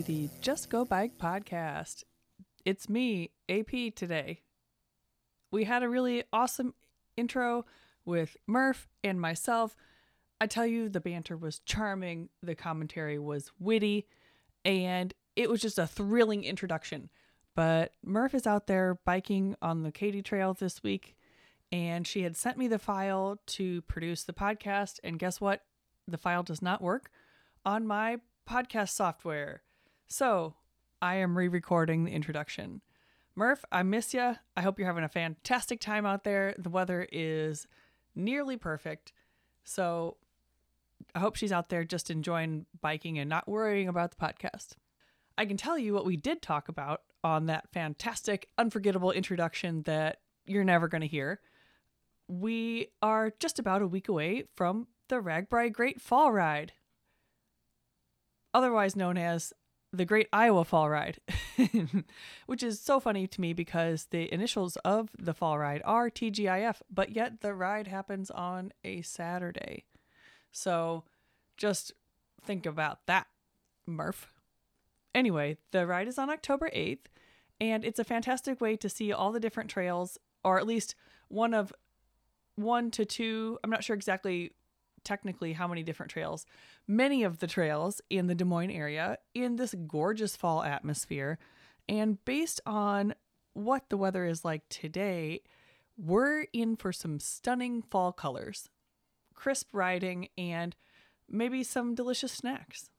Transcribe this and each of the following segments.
the Just Go Bike podcast. It's me, AP, today. We had a really awesome intro with Murph and myself. I tell you, the banter was charming, the commentary was witty, and it was just a thrilling introduction. But Murph is out there biking on the Katy Trail this week, and she had sent me the file to produce the podcast. And guess what? The file does not work on my podcast software. So I am re recording the introduction. Murph, I miss you. I hope you're having a fantastic time out there. The weather is nearly perfect. So I hope she's out there just enjoying biking and not worrying about the podcast. I can tell you what we did talk about on that fantastic, unforgettable introduction that you're never going to hear. We are just about a week away from the RAGBRAI Great Fall Ride, otherwise known as the Great Iowa Fall Ride, which is so funny to me because the initials of the fall ride are TGIF, but yet the ride happens on a Saturday. So just think about that, Murph. Anyway, the ride is on October 8th, and it's a fantastic way to see all the different trails, or at least one of one to two. I'm not sure exactly technically how many different trails, many of the trails in the Des Moines area in this gorgeous fall atmosphere. And based on what the weather is like today, we're in for some stunning fall colors, crisp riding, and maybe some delicious snacks.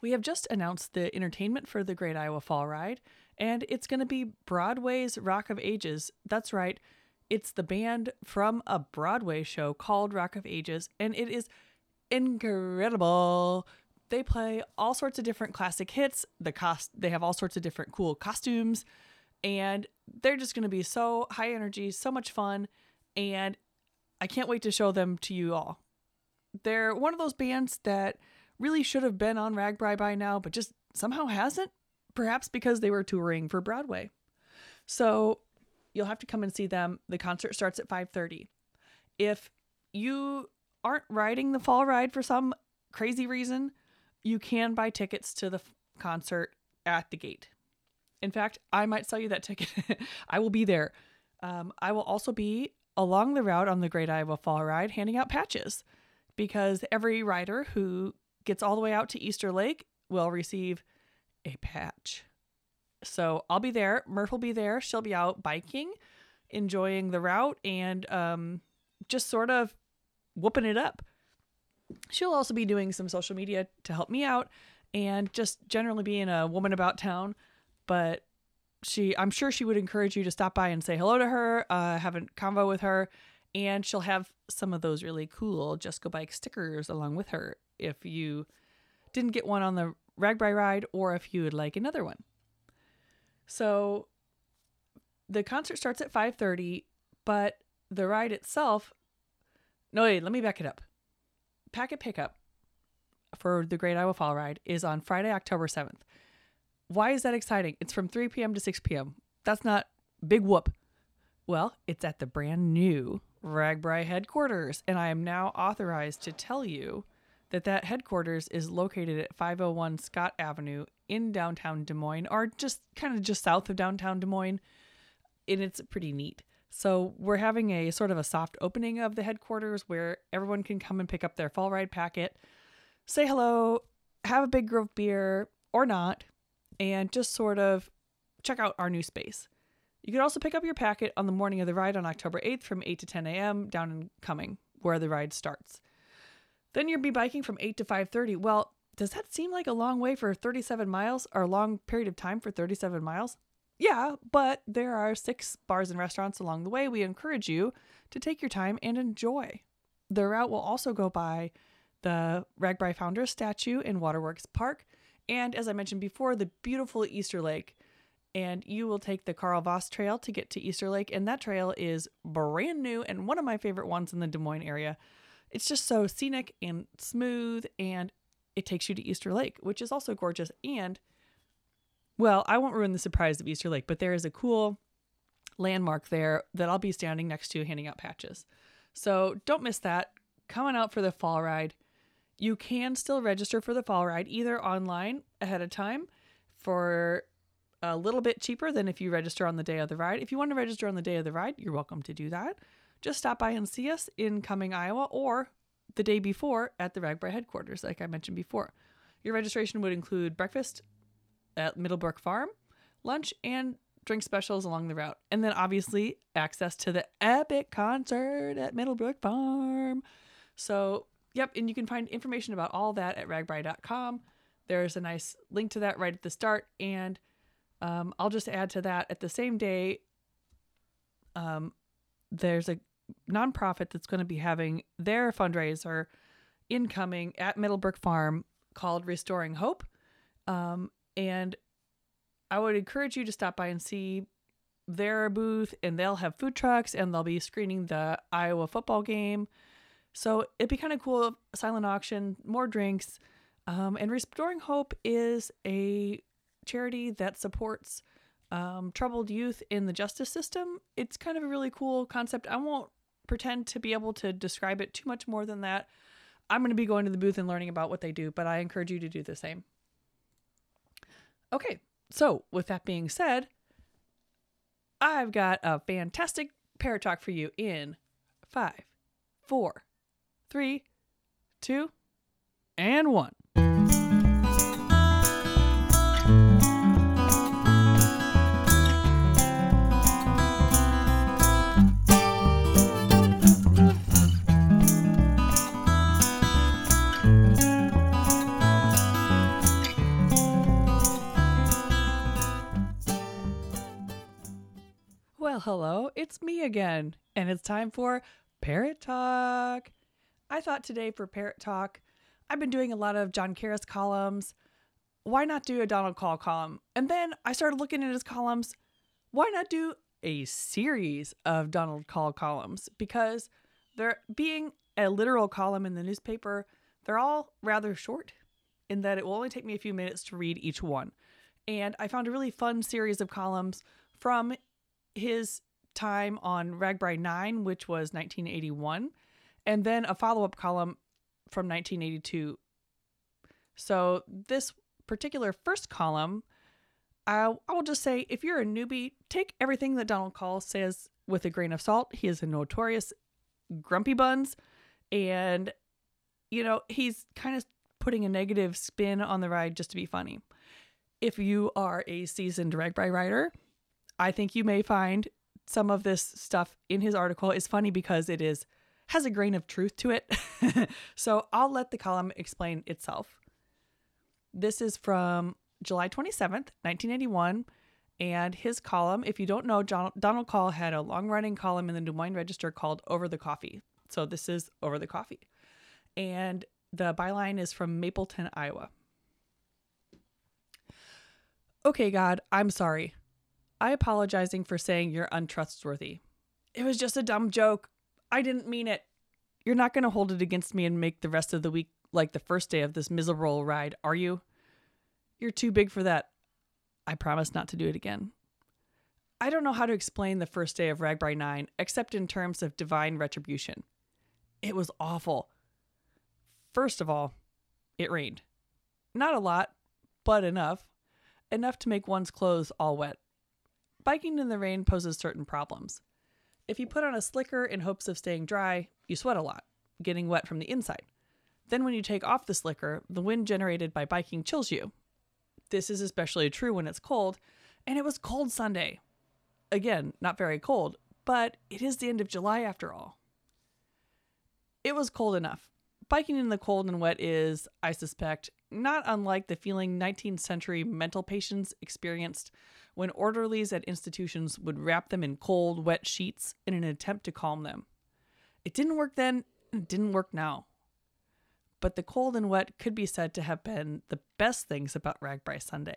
We have just announced the entertainment for the Great Iowa Fall Ride, and it's going to be Broadway's Rock of Ages. That's right, it's the band from a Broadway show called Rock of Ages, and it is incredible. They play all sorts of different classic hits. The cost they have all sorts of different cool costumes, and they're just going to be so high energy, so much fun, and I can't wait to show them to you all. They're one of those bands that really should have been on RAGBRAI by now, but just somehow hasn't. Perhaps because they were touring for Broadway. So you'll have to come and see them. The concert starts at 5:30. If you aren't riding the fall ride for some crazy reason, you can buy tickets to the f- concert at the gate. In fact, I might sell you that ticket. I will be there. Um, I will also be along the route on the Great Iowa Fall Ride handing out patches because every rider who gets all the way out to Easter Lake will receive a patch. So I'll be there. Murph will be there. She'll be out biking, enjoying the route, and um, just sort of whooping it up. She'll also be doing some social media to help me out and just generally being a woman about town. But she, I'm sure she would encourage you to stop by and say hello to her, uh, have a convo with her, and she'll have some of those really cool Just Go Bike stickers along with her if you didn't get one on the RAGBRAI ride or if you would like another one. So the concert starts at 5:30, but the ride itself No, wait, let me back it up. Packet pickup for the Great Iowa Fall Ride is on Friday, October 7th. Why is that exciting? It's from 3 p.m. to 6 p.m. That's not big whoop. Well, it's at the brand new RAGBRAI headquarters, and I am now authorized to tell you that that headquarters is located at 501 Scott Avenue in downtown Des Moines, or just kind of just south of downtown Des Moines, and it's pretty neat. So we're having a sort of a soft opening of the headquarters where everyone can come and pick up their fall ride packet, say hello, have a Big Grove beer or not, and just sort of check out our new space. You can also pick up your packet on the morning of the ride on October 8th from 8 to 10 a.m. down in Cumming, where the ride starts. Then you'll be biking from 8 to 5:30. Well, does that seem like a long way for 37 miles or a long period of time for 37 miles? Yeah, but there are six bars and restaurants along the way. We encourage you to take your time and enjoy. The route will also go by the RAGBRAI Founders statue in Waterworks Park, and as I mentioned before, the beautiful Easter Lake. And you will take the Carl Voss Trail to get to Easter Lake, and that trail is brand new and one of my favorite ones in the Des Moines area. It's just so scenic and smooth, and it takes you to Easter Lake, which is also gorgeous. And, well, I won't ruin the surprise of Easter Lake, but there is a cool landmark there that I'll be standing next to handing out patches. So don't miss that. Coming out for the fall ride. you can still register for the fall ride either online ahead of time for a little bit cheaper than if you register on the day of the ride. If you want to register on the day of the ride, you're welcome to do that. Just stop by and see us in Cumming, Iowa, or the day before at the RAGBRAI headquarters, like I mentioned before. Your registration would include breakfast at Middlebrook Farm, lunch, and drink specials along the route. And then obviously access to the epic concert at Middlebrook Farm. So, yep, and you can find information about all that at ragbrai.com. There's a nice link to that right at the start. And um, I'll just add to that at the same day, um, there's a nonprofit that's going to be having their fundraiser in Cumming at Middlebrook Farm called Restoring Hope. Um, and I would encourage you to stop by and see their booth, and they'll have food trucks and they'll be screening the Iowa football game. So it'd be kind of cool. Silent auction, more drinks. Um, and Restoring Hope is a charity that supports um, troubled youth in the justice system. It's kind of a really cool concept. I won't pretend to be able to describe it too much more than that. I'm going to be going to the booth and learning about what they do, but I encourage you to do the same. Okay, so with that being said, I've got a fantastic parrot talk for you in five, four, three, two, and one. Well, hello, it's me again, and it's time for Parrot Talk. I thought today for Parrot Talk, I've been doing a lot of John Karras columns. Why not do a Donald Kaul column? And then I started looking at his columns. Why not do a series of Donald Kaul columns? Because they're being a literal column in the newspaper, they're all rather short in that it will only take me a few minutes to read each one. And I found a really fun series of columns from his time on RAGBRAI 9, which was 1981, and then a follow up column from 1982. So, this particular first column, I, I will just say if you're a newbie, take everything that Donald Kaul says with a grain of salt. He is a notorious grumpy buns, and, you know, he's kind of putting a negative spin on the ride just to be funny. If you are a seasoned RAGBRAI writer, I think you may find some of this stuff in his article is funny because it is has a grain of truth to it. so I'll let the column explain itself. This is from July 27th, 1981. And his column, if you don't know, John, Donald Kaul had a long running column in the Des Moines Register called Over the Coffee. So this is Over the Coffee. And the byline is from Mapleton, Iowa. Okay, God, I'm sorry. I apologizing for saying you're untrustworthy. It was just a dumb joke. I didn't mean it. You're not going to hold it against me and make the rest of the week like the first day of this miserable ride, are you? You're too big for that. I promise not to do it again. I don't know how to explain the first day of RAGBRAI 9 except in terms of divine retribution. It was awful. First of all, it rained. Not a lot, but enough. Enough to make one's clothes all wet biking in the rain poses certain problems. If you put on a slicker in hopes of staying dry, you sweat a lot, getting wet from the inside. Then, when you take off the slicker, the wind generated by biking chills you. This is especially true when it's cold, and it was cold Sunday. Again, not very cold, but it is the end of July after all. It was cold enough. Biking in the cold and wet is, I suspect, not unlike the feeling 19th century mental patients experienced when orderlies at institutions would wrap them in cold, wet sheets in an attempt to calm them. It didn't work then, and it didn't work now. But the cold and wet could be said to have been the best things about RAGBRAI Sunday.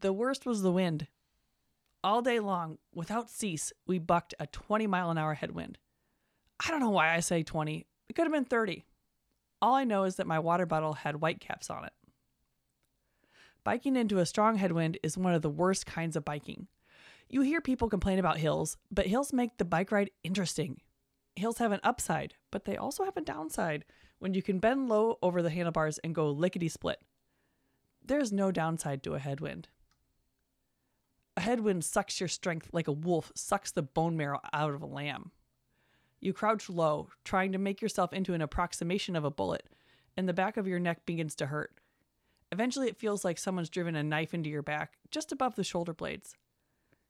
The worst was the wind. All day long, without cease, we bucked a 20 mile an hour headwind. I don't know why I say 20. It could have been 30. All I know is that my water bottle had whitecaps on it. Biking into a strong headwind is one of the worst kinds of biking. You hear people complain about hills, but hills make the bike ride interesting. Hills have an upside, but they also have a downside when you can bend low over the handlebars and go lickety split. There's no downside to a headwind. A headwind sucks your strength like a wolf sucks the bone marrow out of a lamb. You crouch low, trying to make yourself into an approximation of a bullet, and the back of your neck begins to hurt. Eventually, it feels like someone's driven a knife into your back, just above the shoulder blades.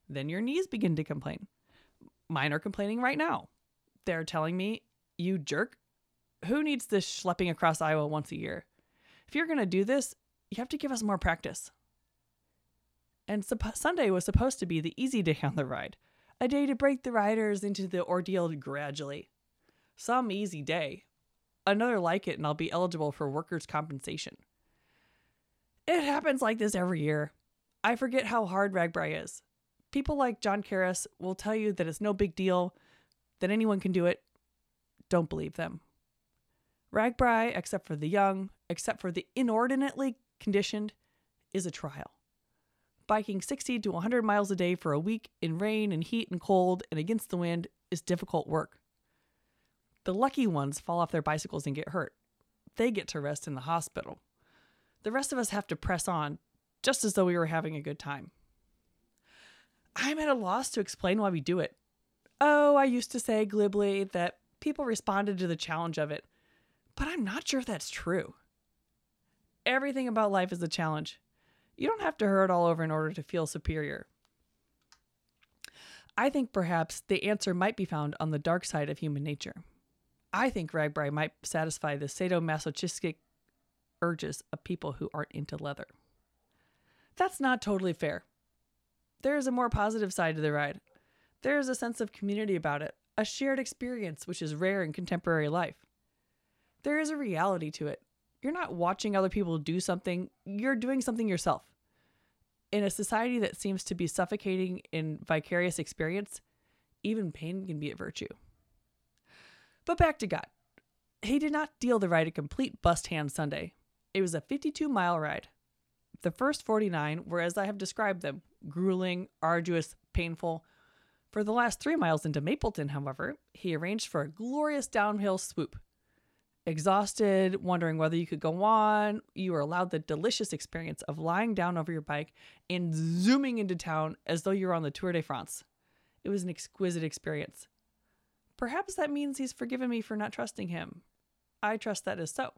Then your knees begin to complain. Mine are complaining right now. They're telling me, You jerk, who needs this schlepping across Iowa once a year? If you're going to do this, you have to give us more practice. And sup- Sunday was supposed to be the easy day on the ride, a day to break the riders into the ordeal gradually. Some easy day. Another like it, and I'll be eligible for workers' compensation. It happens like this every year. I forget how hard RAGBRAI is. People like John Karras will tell you that it's no big deal, that anyone can do it. Don't believe them. RAGBRAI, except for the young, except for the inordinately conditioned, is a trial. Biking 60 to 100 miles a day for a week in rain and heat and cold and against the wind is difficult work. The lucky ones fall off their bicycles and get hurt. They get to rest in the hospital. The rest of us have to press on, just as though we were having a good time. I'm at a loss to explain why we do it. Oh, I used to say glibly that people responded to the challenge of it, but I'm not sure if that's true. Everything about life is a challenge. You don't have to hurt all over in order to feel superior. I think perhaps the answer might be found on the dark side of human nature. I think RAGBRAI might satisfy the sadomasochistic urges of people who aren't into leather. That's not totally fair. There is a more positive side to the ride. There is a sense of community about it, a shared experience which is rare in contemporary life. There is a reality to it. You're not watching other people do something, you're doing something yourself. In a society that seems to be suffocating in vicarious experience, even pain can be a virtue. But back to God. He did not deal the ride a complete bust hand Sunday. It was a 52 mile ride. The first 49 were as I have described them grueling, arduous, painful. For the last three miles into Mapleton, however, he arranged for a glorious downhill swoop. Exhausted, wondering whether you could go on, you were allowed the delicious experience of lying down over your bike and zooming into town as though you were on the Tour de France. It was an exquisite experience. Perhaps that means he's forgiven me for not trusting him. I trust that is so.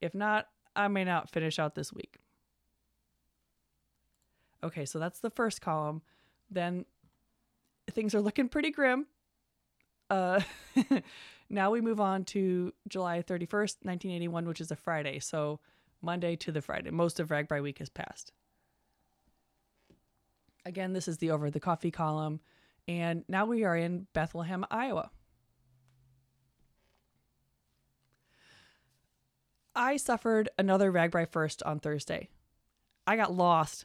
If not, I may not finish out this week. Okay, so that's the first column. Then things are looking pretty grim. Uh, now we move on to July 31st, 1981, which is a Friday. So Monday to the Friday. Most of RAGBRAI week has passed. Again, this is the Over the Coffee column. And now we are in Bethlehem, Iowa. I suffered another RAGBRAI first on Thursday. I got lost.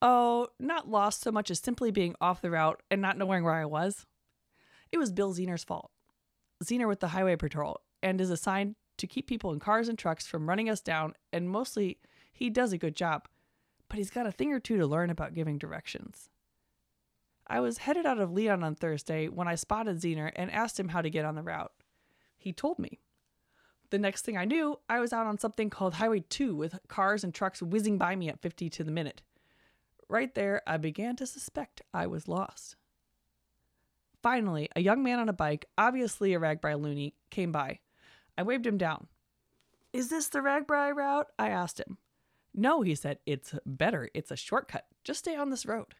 Oh, not lost so much as simply being off the route and not knowing where I was. It was Bill Ziener's fault. Ziener with the Highway Patrol and is assigned to keep people in cars and trucks from running us down, and mostly he does a good job, but he's got a thing or two to learn about giving directions. I was headed out of Leon on Thursday when I spotted Ziener and asked him how to get on the route. He told me. The next thing I knew, I was out on something called Highway 2 with cars and trucks whizzing by me at 50 to the minute. Right there, I began to suspect I was lost. Finally, a young man on a bike, obviously a RAGBRAI loony, came by. I waved him down. Is this the RAGBRAI route? I asked him. No, he said. It's better. It's a shortcut. Just stay on this road.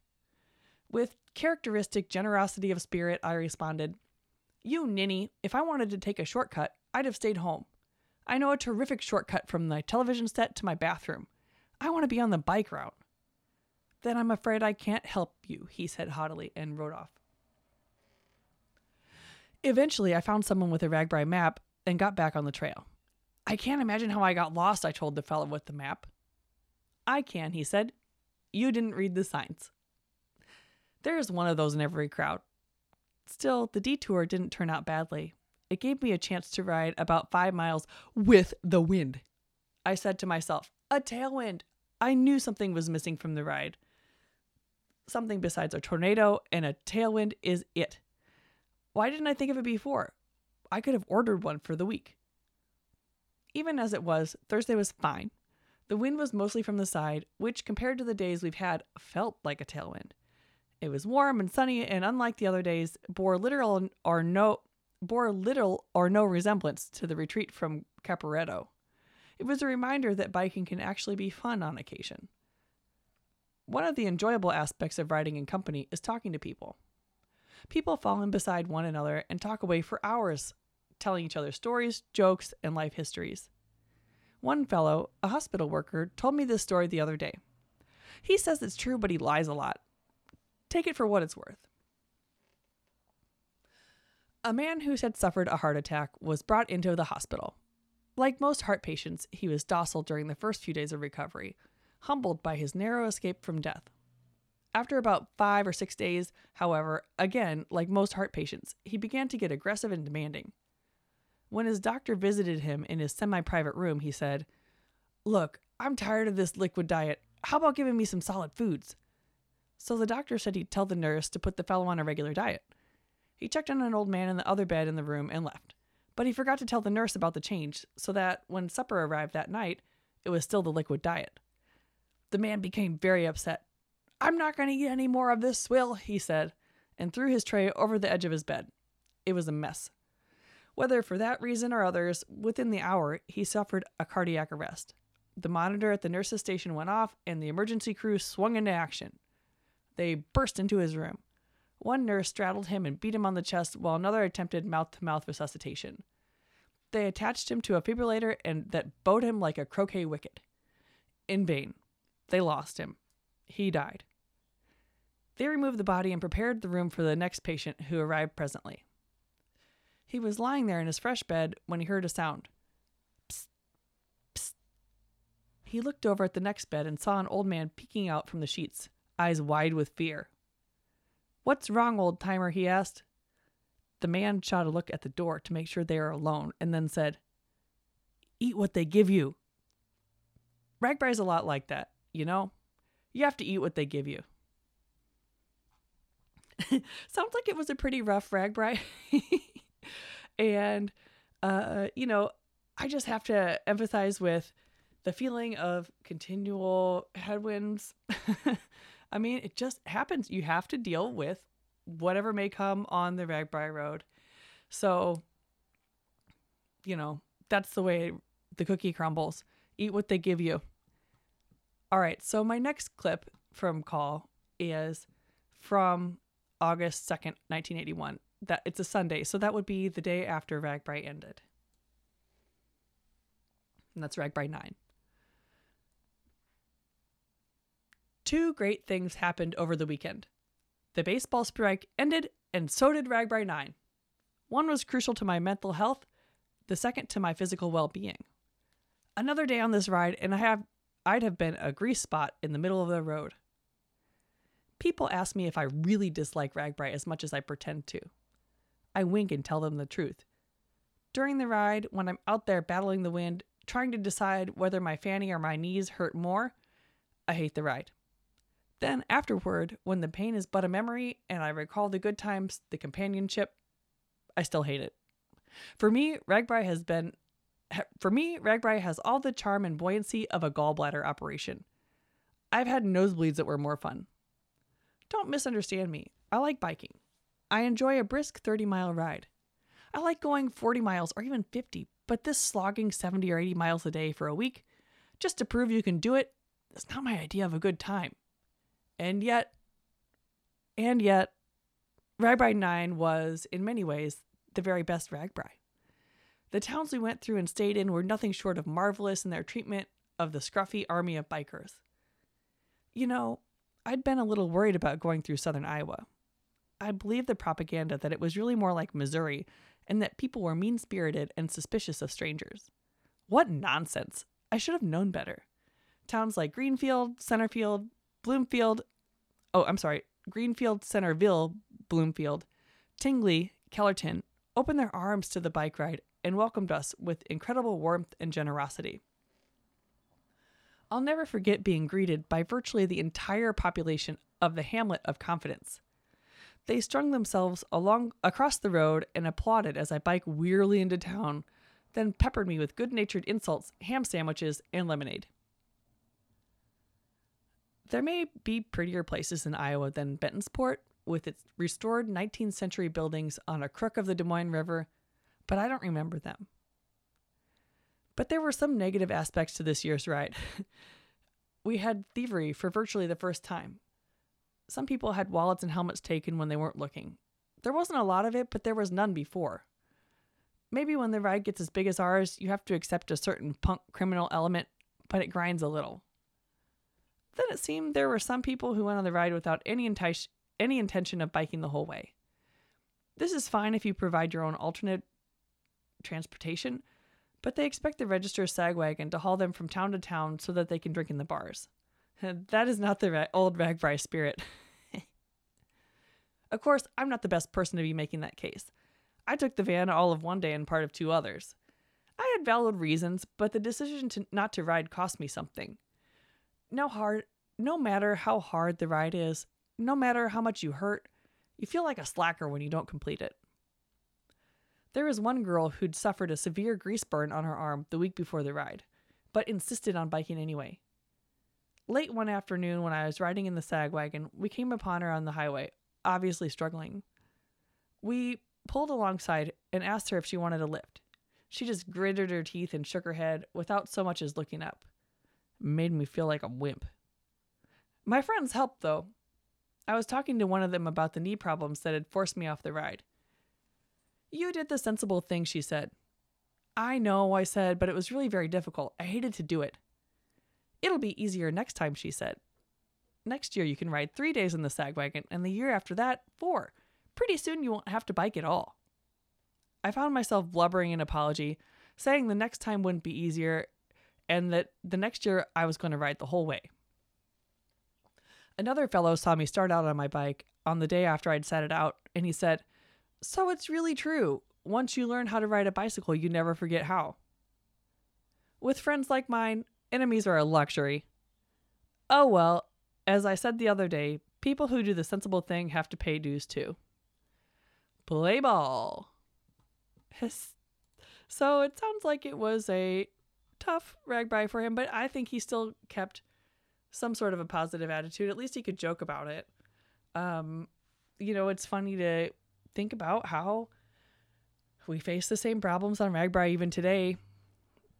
With characteristic generosity of spirit, I responded, You ninny, if I wanted to take a shortcut, I'd have stayed home. I know a terrific shortcut from my television set to my bathroom. I want to be on the bike route. Then I'm afraid I can't help you, he said haughtily and rode off. Eventually, I found someone with a RAGBRAI map and got back on the trail. I can't imagine how I got lost, I told the fellow with the map. I can, he said. You didn't read the signs. There's one of those in every crowd. Still, the detour didn't turn out badly. It gave me a chance to ride about five miles with the wind. I said to myself, a tailwind. I knew something was missing from the ride. Something besides a tornado and a tailwind is it. Why didn't I think of it before? I could have ordered one for the week. Even as it was, Thursday was fine. The wind was mostly from the side, which, compared to the days we've had, felt like a tailwind. It was warm and sunny, and unlike the other days, bore literal or no bore little or no resemblance to the retreat from Caporetto. It was a reminder that biking can actually be fun on occasion. One of the enjoyable aspects of riding in company is talking to people. People fall in beside one another and talk away for hours, telling each other stories, jokes, and life histories. One fellow, a hospital worker, told me this story the other day. He says it's true, but he lies a lot. Take it for what it's worth. A man who had suffered a heart attack was brought into the hospital. Like most heart patients, he was docile during the first few days of recovery, humbled by his narrow escape from death. After about five or six days, however, again, like most heart patients, he began to get aggressive and demanding. When his doctor visited him in his semi private room, he said, Look, I'm tired of this liquid diet. How about giving me some solid foods? So the doctor said he'd tell the nurse to put the fellow on a regular diet. He checked on an old man in the other bed in the room and left. But he forgot to tell the nurse about the change, so that when supper arrived that night, it was still the liquid diet. The man became very upset. I'm not going to eat any more of this swill, he said, and threw his tray over the edge of his bed. It was a mess. Whether for that reason or others, within the hour, he suffered a cardiac arrest. The monitor at the nurse's station went off, and the emergency crew swung into action. They burst into his room. One nurse straddled him and beat him on the chest while another attempted mouth to mouth resuscitation. They attached him to a defibrillator and that bowed him like a croquet wicket. In vain. They lost him. He died. They removed the body and prepared the room for the next patient who arrived presently. He was lying there in his fresh bed when he heard a sound. Psst, psst. He looked over at the next bed and saw an old man peeking out from the sheets, eyes wide with fear. What's wrong, old timer? he asked. The man shot a look at the door to make sure they were alone and then said, Eat what they give you. RAGBRAI's a lot like that, you know? You have to eat what they give you. Sounds like it was a pretty rough RAGBRAI. and, uh, you know, I just have to emphasize with the feeling of continual headwinds I mean, it just happens. You have to deal with whatever may come on the RAGBRAI Road. So, you know, that's the way the cookie crumbles. Eat what they give you. All right, so my next clip from Kaul is from August 2nd, 1981. That it's a Sunday, so that would be the day after RAGBRAI ended. And that's RAGBRAI 9. Two great things happened over the weekend. The baseball strike ended, and so did RAGBRAI 9. One was crucial to my mental health, the second to my physical well being. Another day on this ride, and I have I'd have been a grease spot in the middle of the road. People ask me if I really dislike RAGBRAI as much as I pretend to. I wink and tell them the truth. During the ride, when I'm out there battling the wind, trying to decide whether my fanny or my knees hurt more, I hate the ride. Then, afterward, when the pain is but a memory and I recall the good times, the companionship, I still hate it. For me, RAGBRAI has been for me, RAGBRAI has all the charm and buoyancy of a gallbladder operation. I've had nosebleeds that were more fun. Don't misunderstand me. I like biking. I enjoy a brisk 30 mile ride. I like going 40 miles or even 50, but this slogging 70 or 80 miles a day for a week, just to prove you can do it, is not my idea of a good time. And yet, and yet, RAGBRAI 9 was, in many ways, the very best RAGBRAI. The towns we went through and stayed in were nothing short of marvelous in their treatment of the scruffy army of bikers. You know, I'd been a little worried about going through southern Iowa. I believed the propaganda that it was really more like Missouri and that people were mean spirited and suspicious of strangers. What nonsense! I should have known better. Towns like Greenfield, Centerfield, Bloomfield, oh, I'm sorry, Greenfield, Centerville, Bloomfield, Tingley, Kellerton opened their arms to the bike ride and welcomed us with incredible warmth and generosity. I'll never forget being greeted by virtually the entire population of the hamlet of Confidence. They strung themselves along across the road and applauded as I biked wearily into town, then peppered me with good natured insults, ham sandwiches, and lemonade. There may be prettier places in Iowa than Bentonsport, with its restored 19th century buildings on a crook of the Des Moines River, but I don't remember them. But there were some negative aspects to this year's ride. we had thievery for virtually the first time. Some people had wallets and helmets taken when they weren't looking. There wasn't a lot of it, but there was none before. Maybe when the ride gets as big as ours, you have to accept a certain punk criminal element, but it grinds a little. Then it seemed there were some people who went on the ride without any, enti- any intention of biking the whole way. This is fine if you provide your own alternate transportation, but they expect the register sag wagon to haul them from town to town so that they can drink in the bars. that is not the ra- old RAGBRAI spirit. of course, I'm not the best person to be making that case. I took the van all of one day and part of two others. I had valid reasons, but the decision to not to ride cost me something. No hard, no matter how hard the ride is, no matter how much you hurt, you feel like a slacker when you don't complete it. There was one girl who'd suffered a severe grease burn on her arm the week before the ride, but insisted on biking anyway. Late one afternoon, when I was riding in the sag wagon, we came upon her on the highway, obviously struggling. We pulled alongside and asked her if she wanted a lift. She just gritted her teeth and shook her head without so much as looking up. It made me feel like a wimp. My friends helped, though. I was talking to one of them about the knee problems that had forced me off the ride. You did the sensible thing, she said. I know, I said, but it was really very difficult. I hated to do it. It'll be easier next time, she said. Next year, you can ride three days in the sag wagon, and the year after that, four. Pretty soon, you won't have to bike at all. I found myself blubbering an apology, saying the next time wouldn't be easier, and that the next year I was going to ride the whole way. Another fellow saw me start out on my bike on the day after I'd set it out, and he said, So it's really true. Once you learn how to ride a bicycle, you never forget how. With friends like mine, Enemies are a luxury. Oh well, as I said the other day, people who do the sensible thing have to pay dues too. Play ball. so it sounds like it was a tough RAGBRAI for him, but I think he still kept some sort of a positive attitude. At least he could joke about it. Um, you know, it's funny to think about how we face the same problems on RAGBRAI even today,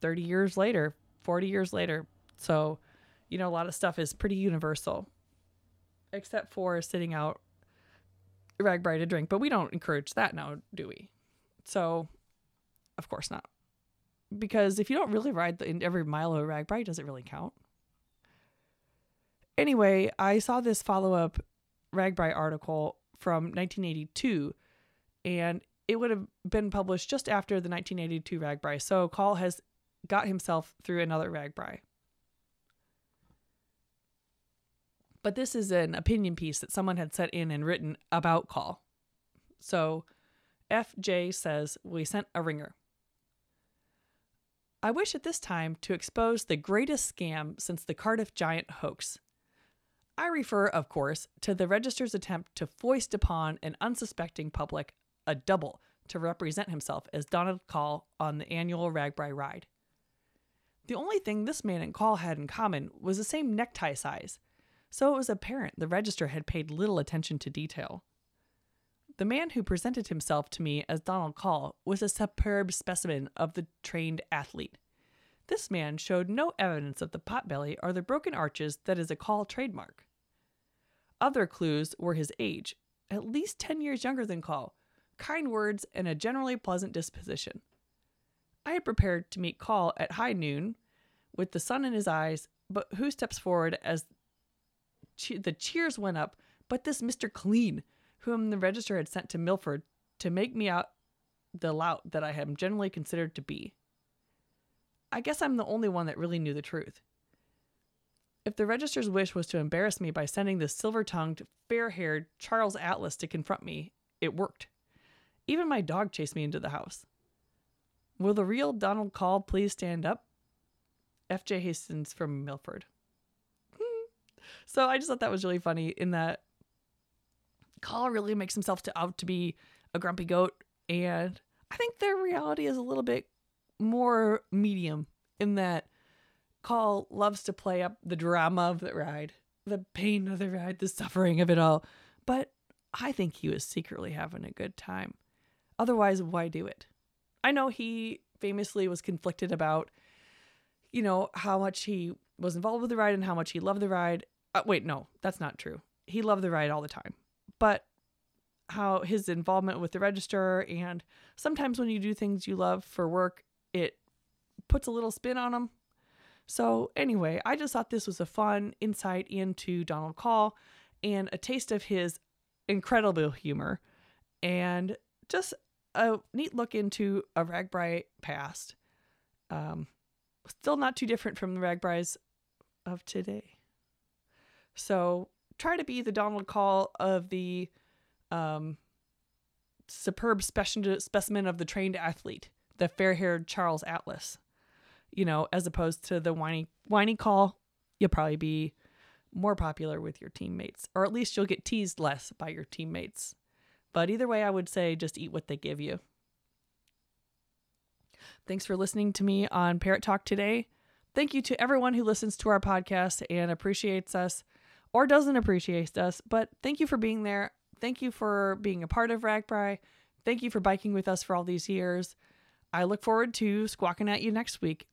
30 years later, 40 years later. So, you know, a lot of stuff is pretty universal, except for sitting out RAGBRAI to drink. But we don't encourage that now, do we? So, of course not. Because if you don't really ride the, every mile of a RAGBRAI, does it really count? Anyway, I saw this follow up RAGBRAI article from 1982, and it would have been published just after the 1982 RAGBRAI. So Kaul has got himself through another RAGBRAI. But this is an opinion piece that someone had set in and written about Kaul. So FJ says, We sent a ringer. I wish at this time to expose the greatest scam since the Cardiff Giant hoax. I refer, of course, to the Register's attempt to foist upon an unsuspecting public a double to represent himself as Donald Kaul on the annual RAGBRAI ride. The only thing this man and Kaul had in common was the same necktie size, so it was apparent the register had paid little attention to detail. The man who presented himself to me as Donald Kaul was a superb specimen of the trained athlete. This man showed no evidence of the potbelly or the broken arches that is a Kaul trademark. Other clues were his age, at least 10 years younger than Kaul, kind words, and a generally pleasant disposition. I had prepared to meet Kaul at high noon with the sun in his eyes, but who steps forward as che- the cheers went up but this Mr. Clean, whom the register had sent to Milford to make me out the lout that I am generally considered to be. I guess I'm the only one that really knew the truth. If the register's wish was to embarrass me by sending this silver tongued, fair haired Charles Atlas to confront me, it worked. Even my dog chased me into the house. Will the real Donald Kaul please stand up? F.J. Hastings from Milford. so I just thought that was really funny in that Kaul really makes himself to, out to be a grumpy goat, and I think their reality is a little bit more medium in that Kaul loves to play up the drama of the ride, the pain of the ride, the suffering of it all. But I think he was secretly having a good time. Otherwise, why do it? I know he famously was conflicted about, you know, how much he was involved with the ride and how much he loved the ride. Uh, wait, no, that's not true. He loved the ride all the time. But how his involvement with the register and sometimes when you do things you love for work, it puts a little spin on them. So, anyway, I just thought this was a fun insight into Donald Kaul and a taste of his incredible humor and just a neat look into a RAGBRAI past. Um, still not too different from the RAGBRAIs of today. So, try to be the Donald Kaul of the um, superb specimen of the trained athlete, the fair haired Charles Atlas you know, as opposed to the whiny whiny Kaul, you'll probably be more popular with your teammates, or at least you'll get teased less by your teammates. But either way, I would say just eat what they give you. Thanks for listening to me on Parrot Talk today. Thank you to everyone who listens to our podcast and appreciates us or doesn't appreciate us, but thank you for being there. Thank you for being a part of RAGBRAI. Thank you for biking with us for all these years. I look forward to squawking at you next week.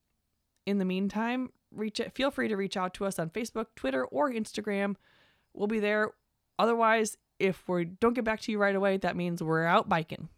In the meantime, reach feel free to reach out to us on Facebook, Twitter, or Instagram. We'll be there. Otherwise, if we don't get back to you right away, that means we're out biking.